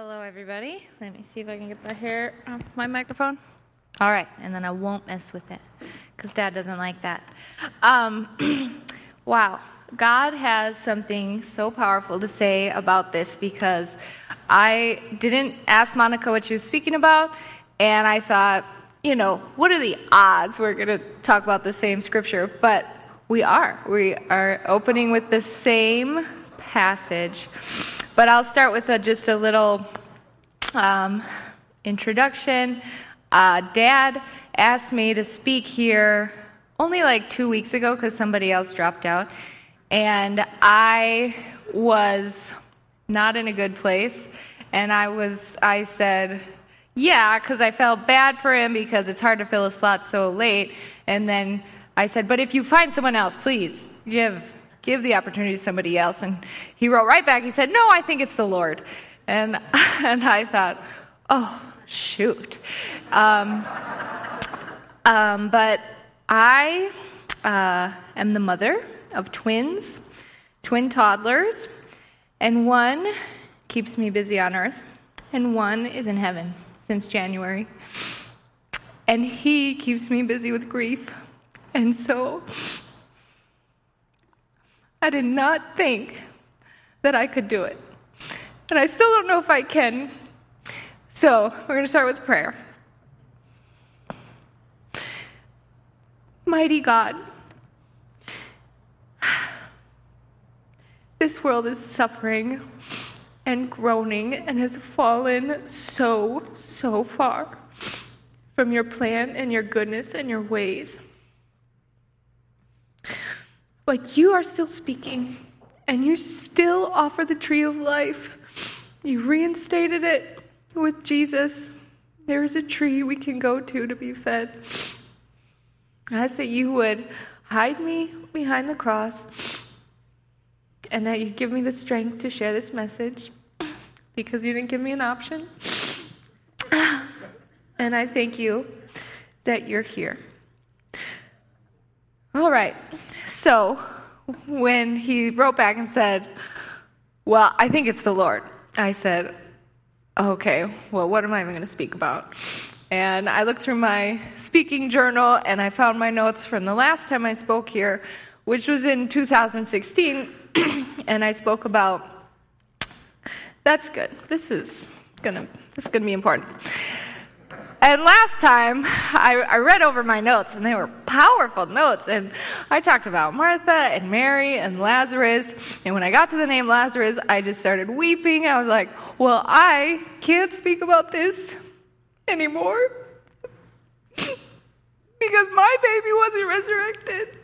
Hello, everybody. Let me see if I can get the hair off my microphone. All right, and then I won't mess with it because Dad doesn't like that. Um, wow, God has something so powerful to say about this because I didn't ask Monica what she was speaking about, and I thought, you know, what are the odds we're going to talk about the same scripture? But we are. We are opening with the same passage. But I'll start with a, just a little um, introduction. Uh, Dad asked me to speak here only like two weeks ago because somebody else dropped out. And I was not in a good place. And I was, I said, yeah, because I felt bad for him because it's hard to fill a slot so late. And then I said, but if you find someone else, please give give the opportunity to somebody else. And he wrote right back. He said, no, I think it's the Lord. And and I thought, oh shoot. Um, um, but I uh, am the mother of twins, twin toddlers, and one keeps me busy on earth, and one is in heaven since January. And he keeps me busy with grief. And so I did not think that I could do it. And I still don't know if I can. So we're going to start with prayer. Mighty God, this world is suffering and groaning and has fallen so, so far from your plan and your goodness and your ways. But you are still speaking, and you still offer the tree of life. You reinstated it with Jesus. There is a tree we can go to to be fed. I ask that you would hide me behind the cross and that you give me the strength to share this message because you didn't give me an option. And I thank you that you're here. All right. So when he wrote back and said, Well, I think it's the Lord, I said, Okay, well, what am I even going to speak about? And I looked through my speaking journal and I found my notes from the last time I spoke here, which was in 2016. and I spoke about that's good. This is gonna this is gonna be important. And last time, I, I, read over my notes, and they were powerful notes. And I talked about Martha and Mary and Lazarus. And when I got to the name Lazarus, I just started weeping. I was like, well, I can't speak about this anymore because my baby wasn't resurrected.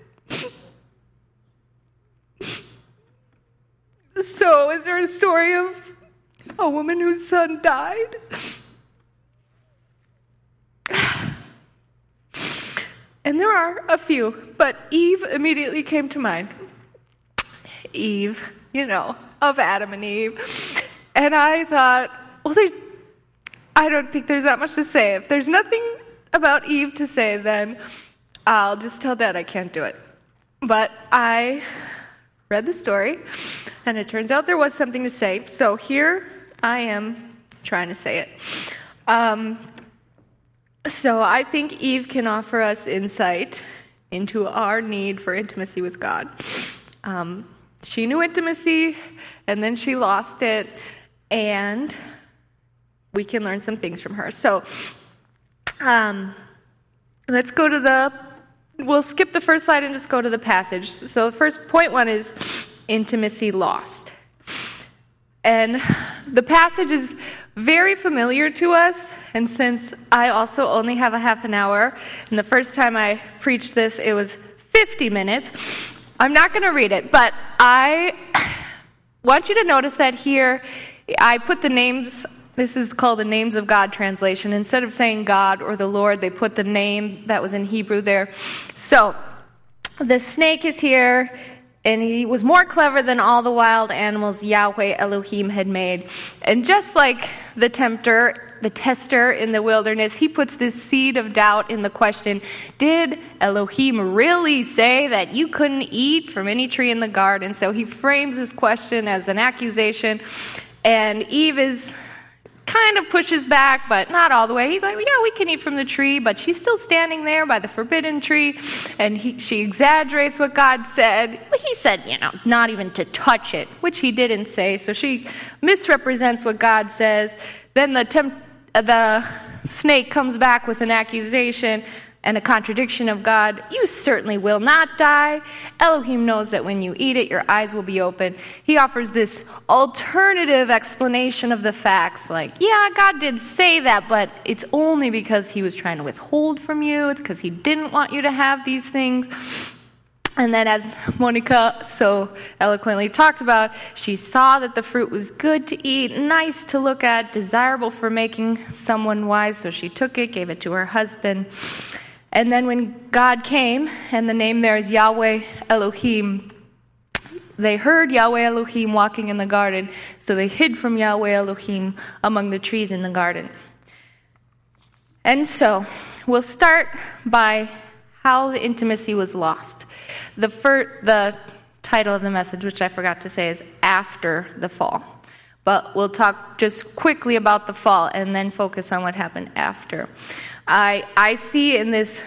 so, is there a story of a woman whose son died? And there are a few, but Eve immediately came to mind. Eve, you know, of Adam and Eve. And I thought, well, there's, I don't think there's that much to say. If there's nothing about Eve to say, then I'll just tell Dad I can't do it. But I read the story, and it turns out there was something to say. So here I am trying to say it. Um, so I think Eve can offer us insight into our need for intimacy with God. Um, she knew intimacy, and then she lost it, and we can learn some things from her. So um, let's go to the. We'll skip the first slide and just go to the passage. So, first point one is intimacy lost. And the passage is very familiar to us and since I also only have a half an hour, and the first time I preached this, it was 50 minutes, I'm not going to read it, but I want you to notice that here I put the names, this is called the Names of God translation. Instead of saying God or the Lord, they put the name that was in Hebrew there. So the snake is here and he was more clever than all the wild animals Yahweh Elohim had made. And just like the tempter, the tester in the wilderness, he puts this seed of doubt in the question Did Elohim really say that you couldn't eat from any tree in the garden? So he frames this question as an accusation. And Eve is kind of pushes back, but not all the way. He's like, yeah, we can eat from the tree, but she's still standing there by the forbidden tree, and he, she exaggerates what God said. He said, you know, not even to touch it, which he didn't say, so she misrepresents what God says. Then the, temp- the snake comes back with an accusation and a contradiction of God, you certainly will not die. Elohim knows that when you eat it, your eyes will be open. He offers this alternative explanation of the facts, like, yeah, God did say that, but it's only because he was trying to withhold from you, it's because he didn't want you to have these things. And then, as Monica so eloquently talked about, she saw that the fruit was good to eat, nice to look at, desirable for making someone wise, so she took it, gave it to her husband. And then when God came, and the name there is Yahweh Elohim, they heard Yahweh Elohim walking in the garden, so they hid from Yahweh Elohim among the trees in the garden. And so, we'll start by how the intimacy was lost. The, fir- the title of the message, which I forgot to say, is After the Fall. But we'll talk just quickly about the fall and then focus on what happened after. I, I see in this,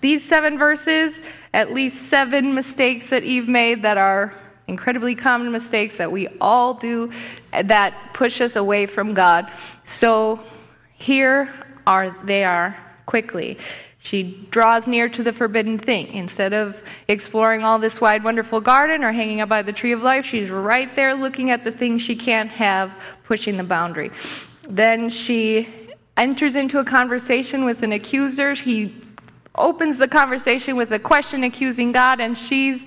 these seven verses at least seven mistakes that Eve made that are incredibly common mistakes that we all do that push us away from God. So here are they are quickly. She draws near to the forbidden thing. Instead of exploring all this wide, wonderful garden or hanging out by the tree of life, she's right there looking at the thing she can't have, pushing the boundary. Then she enters into a conversation with an accuser. He opens the conversation with a question accusing God, and she's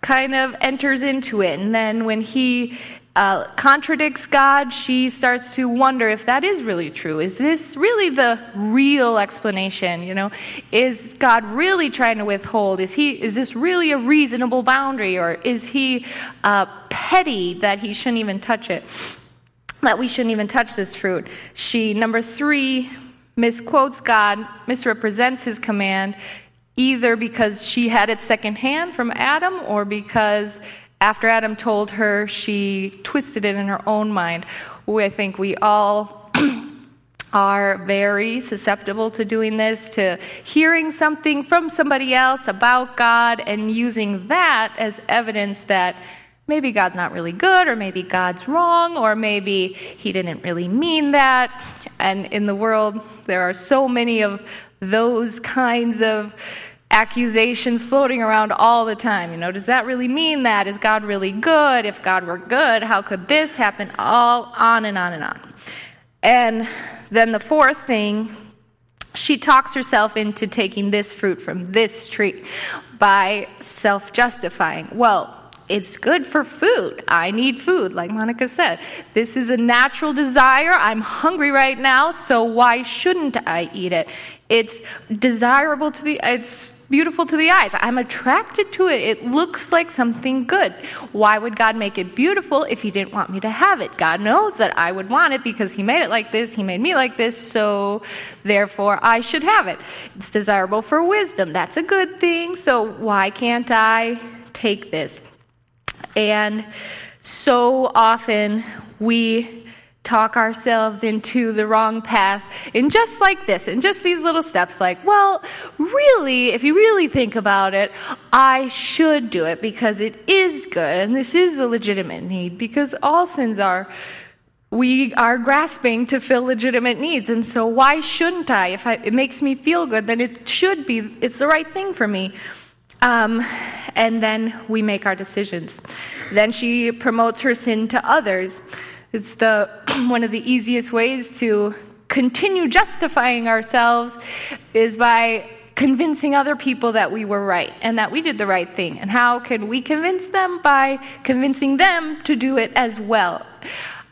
kind of enters into it. And then when he uh, contradicts God, she starts to wonder if that is really true. Is this really the real explanation? You know, is God really trying to withhold? Is he? Is this really a reasonable boundary, or is he uh, petty that he shouldn't even touch it? That we shouldn't even touch this fruit. She number three misquotes God, misrepresents His command, either because she had it secondhand from Adam, or because after Adam told her, she twisted it in her own mind. I think we all are very susceptible to doing this, to hearing something from somebody else about God and using that as evidence that maybe God's not really good, or maybe God's wrong, or maybe He didn't really mean that. And in the world, there are so many of those kinds of accusations floating around all the time. You know, does that really mean that? Is God really good? If God were good, how could this happen? All on and on and on. And then the fourth thing, she talks herself into taking this fruit from this tree by self justifying. Well, it's good for food. I need food, like Monica said. This is a natural desire. I'm hungry right now, so why shouldn't I eat it? It's desirable to the it's beautiful to the eyes. I'm attracted to it. It looks like something good. Why would God make it beautiful if He didn't want me to have it? God knows that I would want it because He made it like this, He made me like this, so therefore I should have it. It's desirable for wisdom. That's a good thing, so why can't I take this? And so often we talk ourselves into the wrong path in just like this, in just these little steps, like, well, really, if you really think about it, I should do it because it is good and this is a legitimate need because all sins are. We are grasping to fill legitimate needs, and so why shouldn't I? If I, it makes me feel good, then it should be. It's the right thing for me. Um, and then we make our decisions. Then she promotes her sin to others. It's the, one of the easiest ways to continue justifying ourselves is by convincing other people that we were right and that we did the right thing. And how can we convince them? By convincing them to do it as well.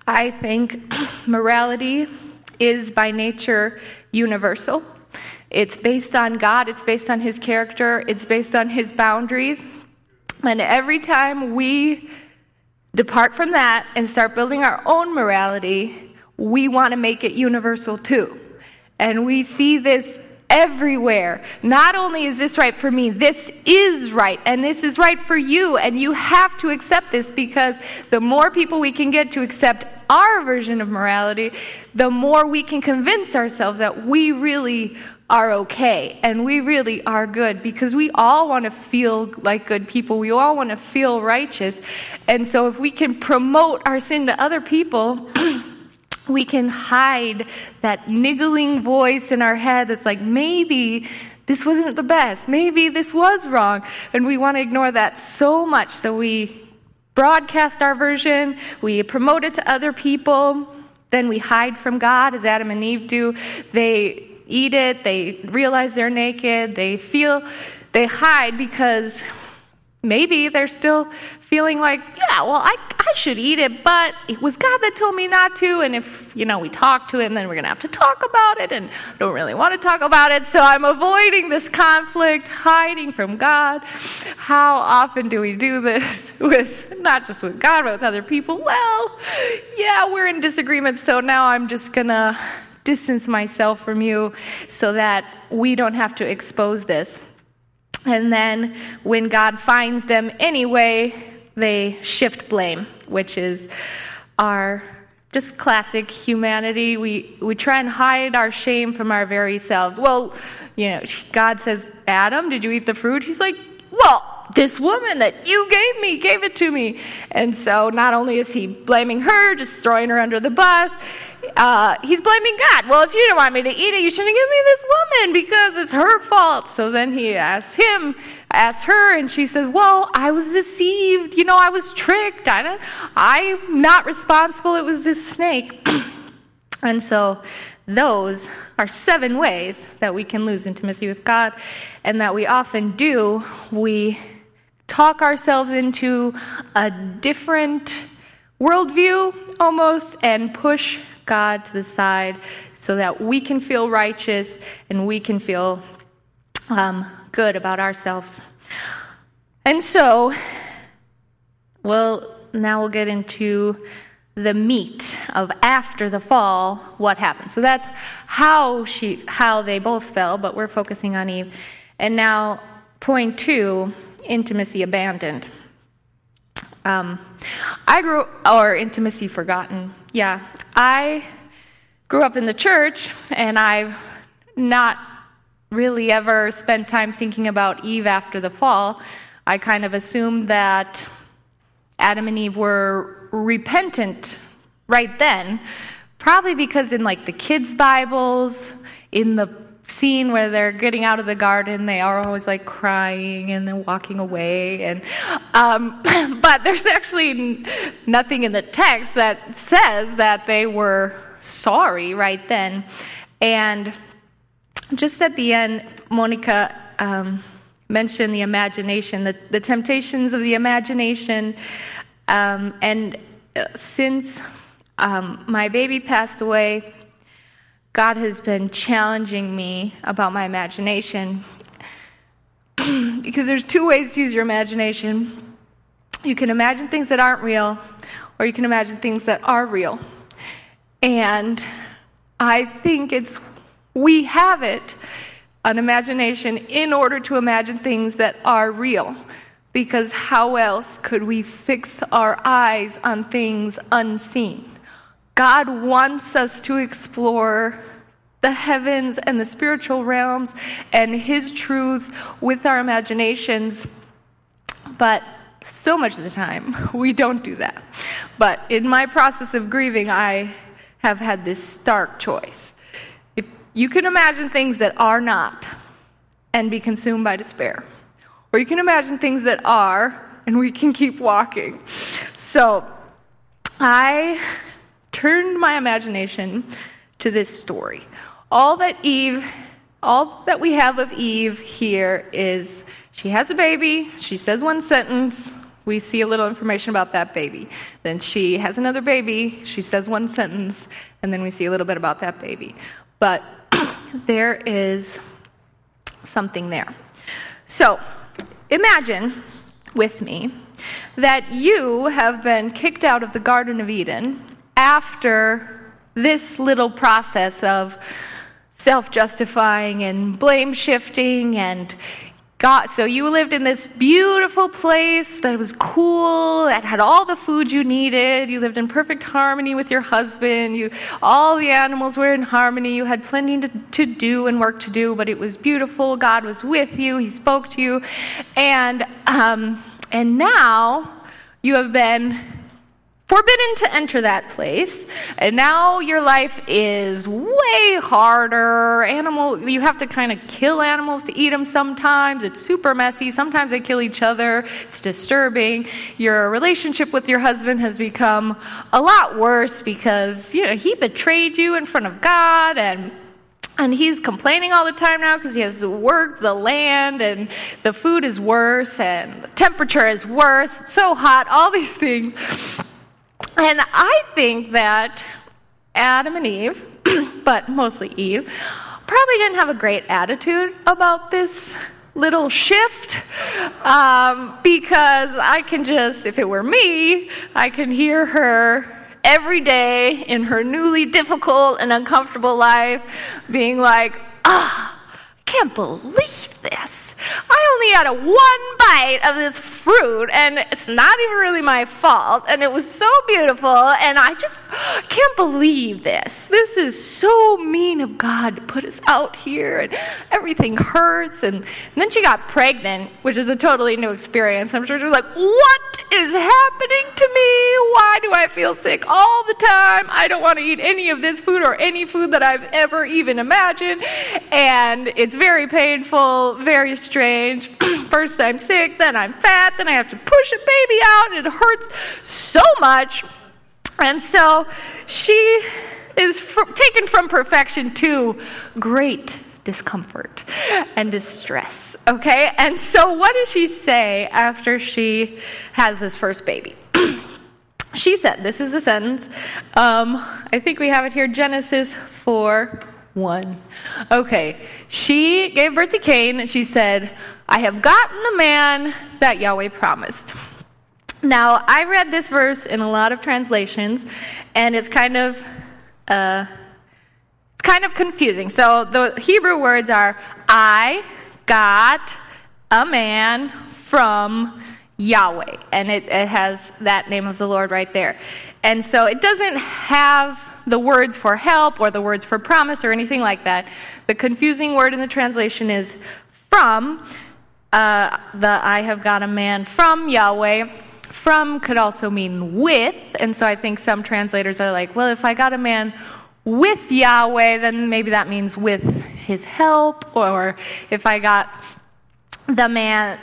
I think morality is by nature universal. It's based on God, it's based on His character, it's based on His boundaries. And every time we depart from that and start building our own morality, we want to make it universal too. And we see this everywhere. Not only is this right for me, this is right, and this is right for you, and you have to accept this because the more people we can get to accept our version of morality, the more we can convince ourselves that we really are okay and we really are good because we all want to feel like good people. We all want to feel righteous. And so if we can promote our sin to other people, we can hide that niggling voice in our head that's like, maybe this wasn't the best. Maybe this was wrong. And we want to ignore that so much. So we broadcast our version, we promote it to other people, then we hide from God, as Adam and Eve do. They eat it, they realize they're naked, they feel, they hide because maybe they're still feeling like, yeah, well, I, I should eat it, but it was God that told me not to. And if, you know, we talk to him, then we're going to have to talk about it. And don't really want to talk about it. So I'm avoiding this conflict, hiding from God. How often do we do this with, not just with God, but with other people? Well, yeah, we're in disagreement. So now I'm just going to distance myself from you so that we don't have to expose this. And then when God finds them anyway, they shift blame, which is our just classic humanity. We, we try and hide our shame from our very selves. Well, you know, God says, Adam, did you eat the fruit? He's like, well, this woman that you gave me gave it to me. And so not only is he blaming her, just throwing her under the bus, uh, he's blaming God. Well, if you don't want me to eat it, you shouldn't give me this woman because it's her fault. So then he asks him, asks her, and she says, Well, I was deceived. You know, I was tricked. I I'm not responsible. It was this snake. and so those are seven ways that we can lose intimacy with God, and that we often do. We talk ourselves into a different worldview almost and push God to the side so that we can feel righteous and we can feel um, good about ourselves. And so, well, now we'll get into the meat of after the fall what happened. So that's how she how they both fell but we're focusing on eve. And now point two intimacy abandoned. Um, i grew or intimacy forgotten. Yeah I grew up in the church, and I've not really ever spent time thinking about Eve after the fall. I kind of assumed that Adam and Eve were repentant right then, probably because in like the kids' Bibles, in the scene where they're getting out of the garden, they are always like crying and then walking away. And um, but there's actually nothing in the text that says that they were sorry right then. And just at the end, Monica um, mentioned the imagination, the, the temptations of the imagination, um, and uh, since um, my baby passed away God has been challenging me about my imagination. because there's two ways to use your imagination. You can imagine things that aren't real, or you can imagine things that are real. And I think it's, we have it, an imagination, in order to imagine things that are real. Because how else could we fix our eyes on things unseen? God wants us to explore the heavens and the spiritual realms and His truth with our imaginations. But so much of the time, we don't do that. But in my process of grieving, I have had this stark choice. If you can imagine things that are not and be consumed by despair, or you can imagine things that are and we can keep walking. So I turned my imagination to this story. All that Eve, all that we have of Eve here is she has a baby, she says one sentence, we see a little information about that baby. Then she has another baby, she says one sentence, and then we see a little bit about that baby. But there is something there. So imagine with me that you have been kicked out of the Garden of Eden after this little process of self justifying and blame shifting and God, so you lived in this beautiful place that was cool, that had all the food you needed. You lived in perfect harmony with your husband. You, all the animals were in harmony. You had plenty to, to do and work to do, but it was beautiful. God was with you. He spoke to you, and um, and now you have been forbidden to enter that place. And now your life is way harder. Animal you have to kind of kill animals to eat them sometimes. It's super messy. Sometimes they kill each other. It's disturbing. Your relationship with your husband has become a lot worse because you know he betrayed you in front of god and and he's complaining all the time now because he has to work the land and the food is worse and the temperature is worse. It's so hot, all these things. And I think that Adam and Eve, but mostly Eve, probably didn't have a great attitude about this little shift um, because I can just, if it were me, I can hear her every day in her newly difficult and uncomfortable life being like, ah, I can't believe this. I only had a one bite of this fruit, and it's not even really my fault, and it was so beautiful, and I just can't believe this. This is so mean of God to put us out here, and everything hurts. And, and then she got pregnant, which is a totally new experience. I'm sure she was like, What is happening to me? Why do I feel sick all the time? I don't want to eat any of this food or any food that I've ever even imagined. And it's very painful, very strange. First I'm sick, then I'm fat, then I have to push a baby out. It hurts so much. And so she is fr- taken from perfection to great discomfort and distress. Okay? And so, what does she say after she has this first baby? she said, This is the sentence. Um, I think we have it here Genesis 4 1. Okay. She gave birth to Cain and she said, I have gotten the man that Yahweh promised. Now, I read this verse in a lot of translations, and it's kind of uh, it's kind of confusing. So the Hebrew words are I got a man from Yahweh, and it, it has that name of the Lord right there. And so it doesn't have the words for help or the words for promise or anything like that. The confusing word in the translation is from. Uh, the I have got a man from Yahweh from could also mean with, and so I think some translators are like, well, if I got a man with Yahweh, then maybe that means with his help, or if I got the man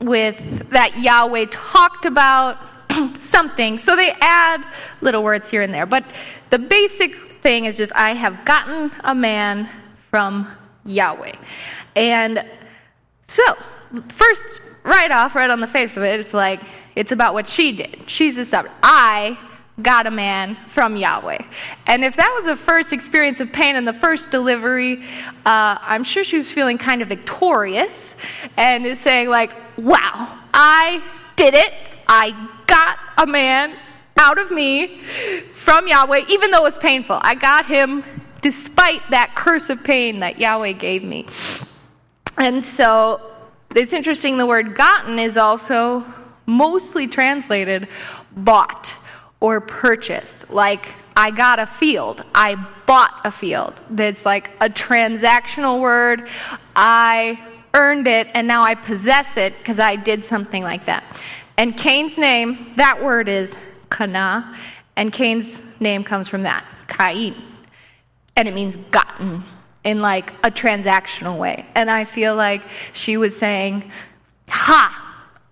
with that Yahweh talked about, something. So they add little words here and there. But the basic thing is just, I have gotten a man from Yahweh. And so, first, right off, right on the face of it, it's like, it's about what she did. She's the subject. I got a man from Yahweh. And if that was the first experience of pain and the first delivery, uh, I'm sure she was feeling kind of victorious and is saying, like, wow, I did it. I got a man out of me from Yahweh, even though it was painful. I got him despite that curse of pain that Yahweh gave me. And so it's interesting, the word gotten is also mostly translated bought or purchased. Like, I got a field. I bought a field. That's like a transactional word. I earned it and now I possess it because I did something like that. And Cain's name, that word is kana, and Cain's name comes from that, Cain. And it means gotten in like a transactional way. And I feel like she was saying, Ha!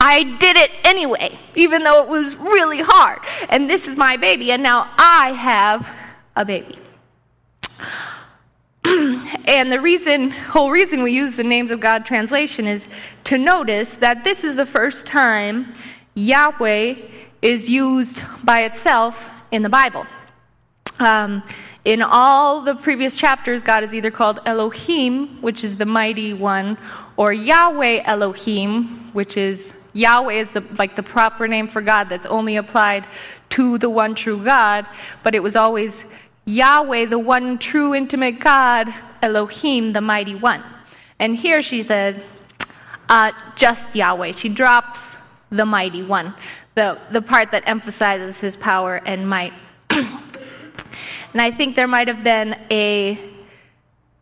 I did it anyway, even though it was really hard. And this is my baby, and now I have a baby. and the reason, whole reason we use the names of God translation is to notice that this is the first time Yahweh is used by itself in the Bible. Um, in all the previous chapters, God is either called Elohim, which is the mighty one, or Yahweh Elohim, which is Yahweh is the, like the proper name for God that's only applied to the one true God, but it was always Yahweh, the one true intimate God, Elohim, the mighty one. And here she says, uh, just Yahweh. She drops the mighty one, the, the part that emphasizes his power and might. and I think there might have been a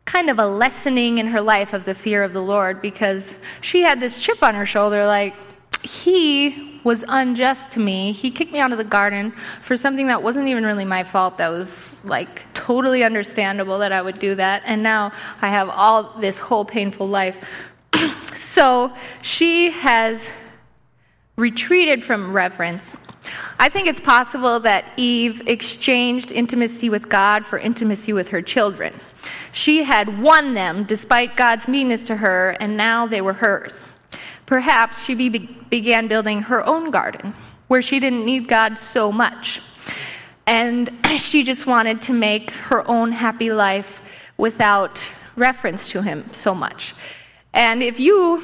kind of a lessening in her life of the fear of the Lord because she had this chip on her shoulder like, he was unjust to me. He kicked me out of the garden for something that wasn't even really my fault. That was like totally understandable that I would do that. And now I have all this whole painful life. so she has retreated from reverence. I think it's possible that Eve exchanged intimacy with God for intimacy with her children. She had won them despite God's meanness to her, and now they were hers. Perhaps she be- began building her own garden where she didn't need God so much. And she just wanted to make her own happy life without reference to Him so much. And if you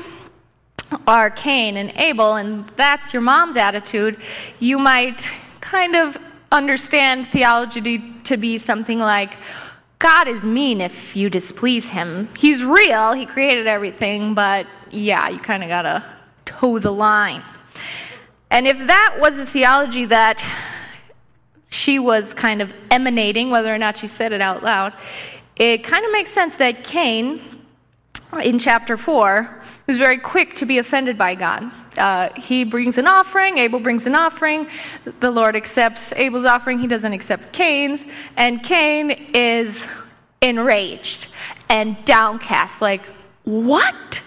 are Cain and Abel, and that's your mom's attitude, you might kind of understand theology to be something like God is mean if you displease him. He's real, he created everything, but yeah, you kind of got to toe the line. And if that was the theology that she was kind of emanating, whether or not she said it out loud, it kind of makes sense that Cain, in chapter 4, was very quick to be offended by God. Uh, he brings an offering, Abel brings an offering. The Lord accepts Abel's offering, he doesn't accept Cain's. And Cain is enraged and downcast, like, what?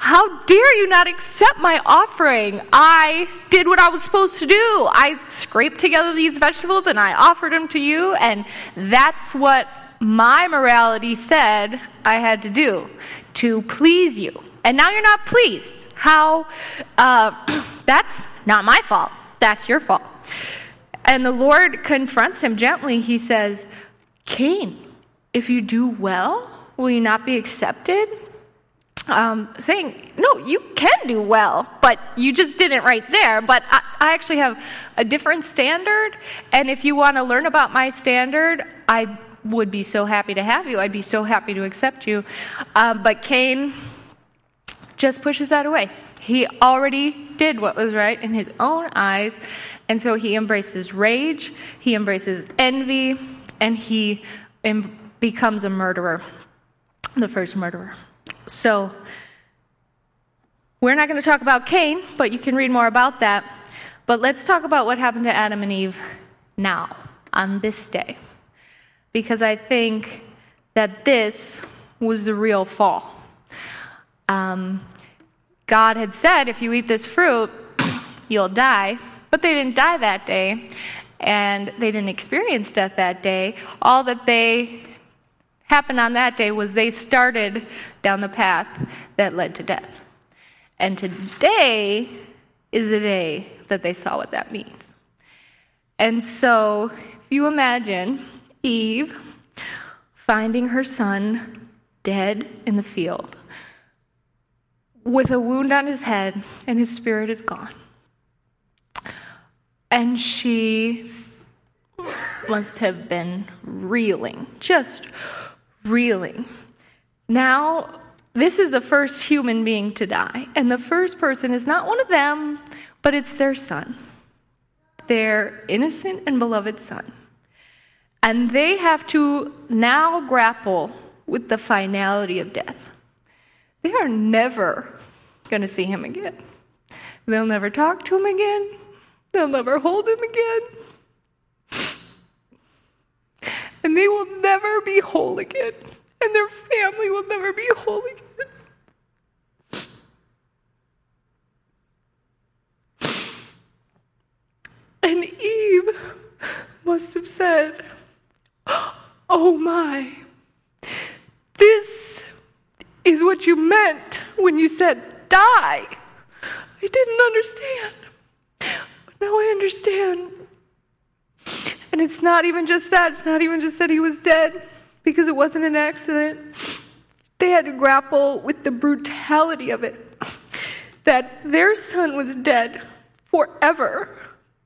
How dare you not accept my offering? I did what I was supposed to do. I scraped together these vegetables and I offered them to you, and that's what my morality said I had to do to please you. And now you're not pleased. How? Uh, that's not my fault. That's your fault. And the Lord confronts him gently. He says, Cain, if you do well, will you not be accepted? Um, saying, no, you can do well, but you just didn't right there. But I, I actually have a different standard, and if you want to learn about my standard, I would be so happy to have you. I'd be so happy to accept you. Um, but Cain just pushes that away. He already did what was right in his own eyes, and so he embraces rage, he embraces envy, and he becomes a murderer, the first murderer. So, we're not going to talk about Cain, but you can read more about that. But let's talk about what happened to Adam and Eve now, on this day. Because I think that this was the real fall. Um, God had said, if you eat this fruit, you'll die. But they didn't die that day, and they didn't experience death that day. All that they happened on that day was they started down the path that led to death. And today is the day that they saw what that means. And so, if you imagine Eve finding her son dead in the field with a wound on his head, and his spirit is gone. And she must have been reeling, just reeling. Now, this is the first human being to die, and the first person is not one of them, but it's their son, their innocent and beloved son. And they have to now grapple with the finality of death. They are never going to see him again. They'll never talk to him again. They'll never hold him again. And they will never be whole again. And their family will never be whole again. And Eve must have said, Oh my, this is what you meant when you said die. I didn't understand. Now I understand. And it's not even just that, it's not even just that he was dead because it wasn't an accident. They had to grapple with the brutality of it that their son was dead forever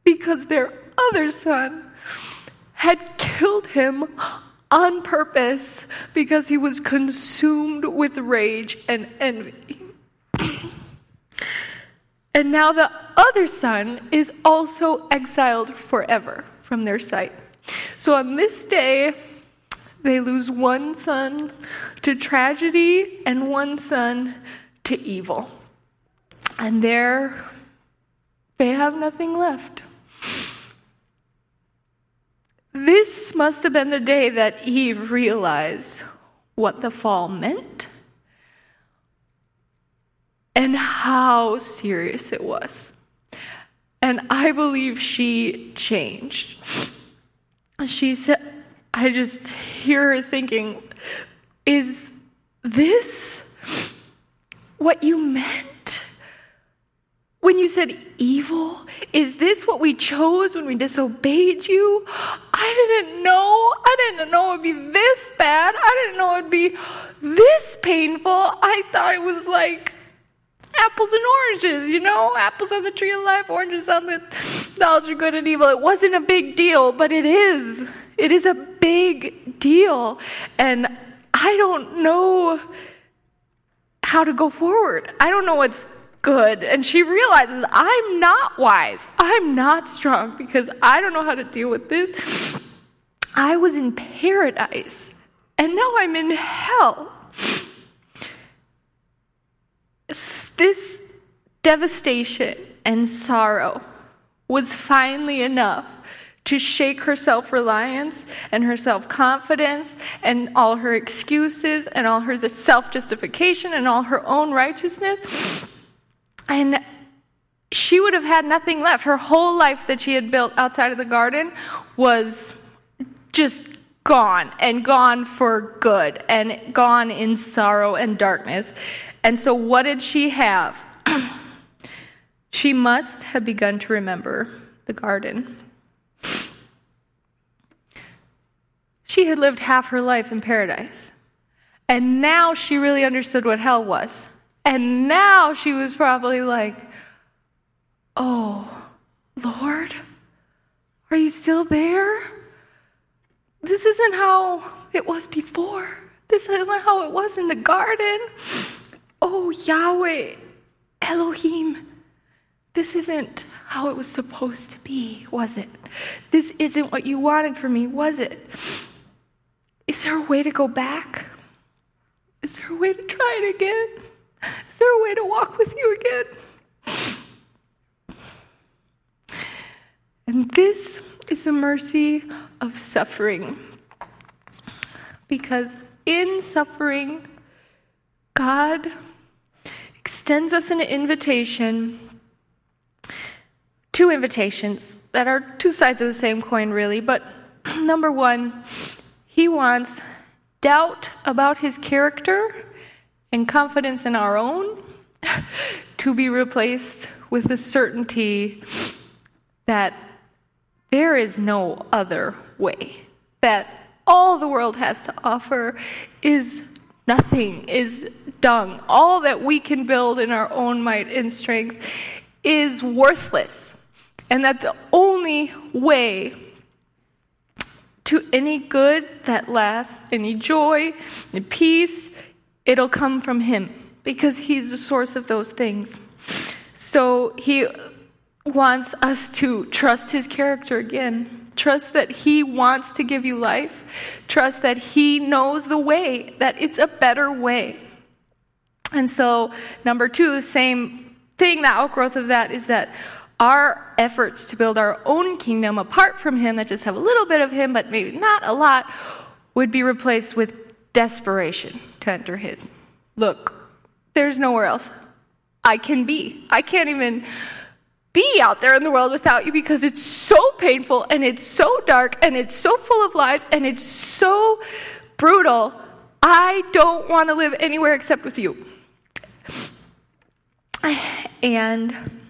because their other son had killed him on purpose because he was consumed with rage and envy. And now the other son is also exiled forever from their sight. So on this day, they lose one son to tragedy and one son to evil. And there, they have nothing left. This must have been the day that Eve realized what the fall meant and how serious it was. And I believe she changed. She said, I just hear her thinking, is this what you meant? When you said evil, is this what we chose when we disobeyed you? I didn't know. I didn't know it would be this bad. I didn't know it would be this painful. I thought it was like apples and oranges, you know, apples on the tree of life, oranges on the knowledge of good and evil. It wasn't a big deal, but it is. It is a big deal. And I don't know how to go forward. I don't know what's good. And she realizes I'm not wise. I'm not strong because I don't know how to deal with this. I was in paradise and now I'm in hell this devastation and sorrow was finally enough to shake her self reliance and her self confidence and all her excuses and all her self justification and all her own righteousness. And she would have had nothing left. Her whole life that she had built outside of the garden was just gone and gone for good and gone in sorrow and darkness. And so, what did she have? she must have begun to remember the garden. She had lived half her life in paradise. And now she really understood what hell was. And now she was probably like, Oh, Lord, are you still there? This isn't how it was before. This isn't how it was in the garden. Oh, Yahweh, Elohim, this isn't how it was supposed to be, was it? This isn't what you wanted for me, was it? Is there a way to go back? Is there a way to try it again? Is there a way to walk with you again? And this is the mercy of suffering. Because in suffering, God extends us an invitation, two invitations that are two sides of the same coin, really. But number one, he wants doubt about his character and confidence in our own to be replaced with the certainty that there is no other way, that all the world has to offer is nothing, is dung. All that we can build in our own might and strength is worthless. And that the only way to any good that lasts, any joy, and peace, it'll come from Him because He's the source of those things. So He wants us to trust His character again Trust that He wants to give you life. Trust that He knows the way, that it's a better way. And so, number two, the same thing, the outgrowth of that is that our efforts to build our own kingdom apart from Him, that just have a little bit of Him, but maybe not a lot, would be replaced with desperation to enter His. Look, there's nowhere else I can be. I can't even be out there in the world without you because it's so painful and it's so dark and it's so full of lies and it's so brutal. I don't want to live anywhere except with you. And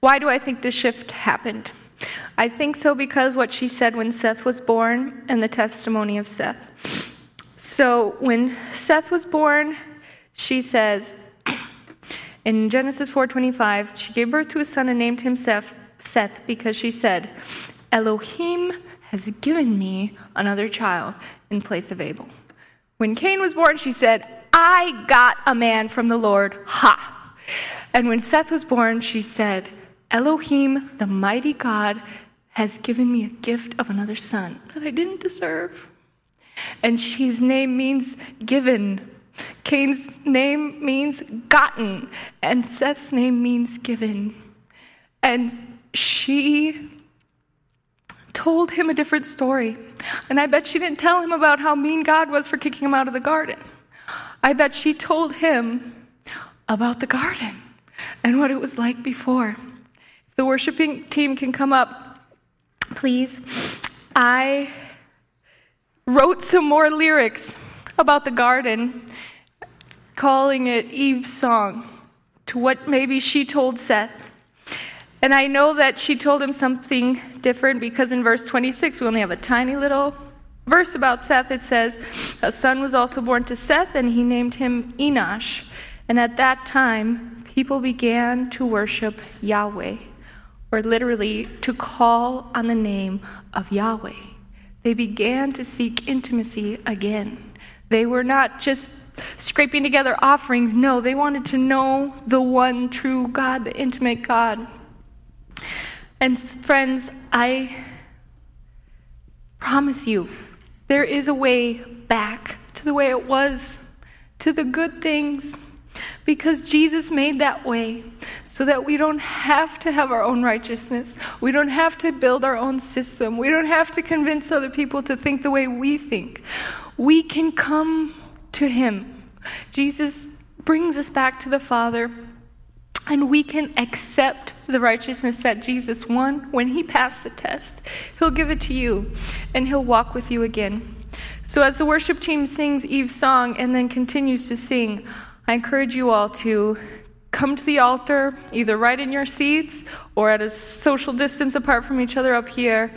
why do I think this shift happened? I think so because what she said when Seth was born and the testimony of Seth. So when Seth was born, she says, in Genesis 4:25, she gave birth to a son and named him Seth, Seth because she said, "Elohim has given me another child in place of Abel." When Cain was born, she said, "I got a man from the Lord." Ha! And when Seth was born, she said, Elohim, the mighty God, has given me a gift of another son that I didn't deserve. And his name means given. Cain's name means gotten. And Seth's name means given. And she told him a different story. And I bet she didn't tell him about how mean God was for kicking him out of the garden. I bet she told him about the garden and what it was like before. The worshiping team can come up, please. I wrote some more lyrics about the garden, calling it Eve's song to what maybe she told Seth. And I know that she told him something different because in verse 26, we only have a tiny little verse about Seth. It says, A son was also born to Seth, and he named him Enosh. And at that time, people began to worship Yahweh, or literally to call on the name of Yahweh. They began to seek intimacy again. They were not just scraping together offerings. No, they wanted to know the one true God, the intimate God. And friends, I promise you, there is a way back to the way it was, to the good things, because Jesus made that way so that we don't have to have our own righteousness. We don't have to build our own system. We don't have to convince other people to think the way we think. We can come to Him. Jesus brings us back to the Father and we can accept the righteousness that Jesus won when he passed the test. He'll give it to you, and he'll walk with you again. So, as the worship team sings Eve's song and then continues to sing, I encourage you all to come to the altar, either right in your seats or at a social distance apart from each other up here,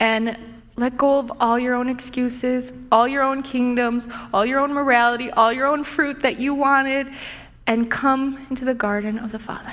and let go of all your own excuses, all your own kingdoms, all your own morality, all your own fruit that you wanted and come into the garden of the Father.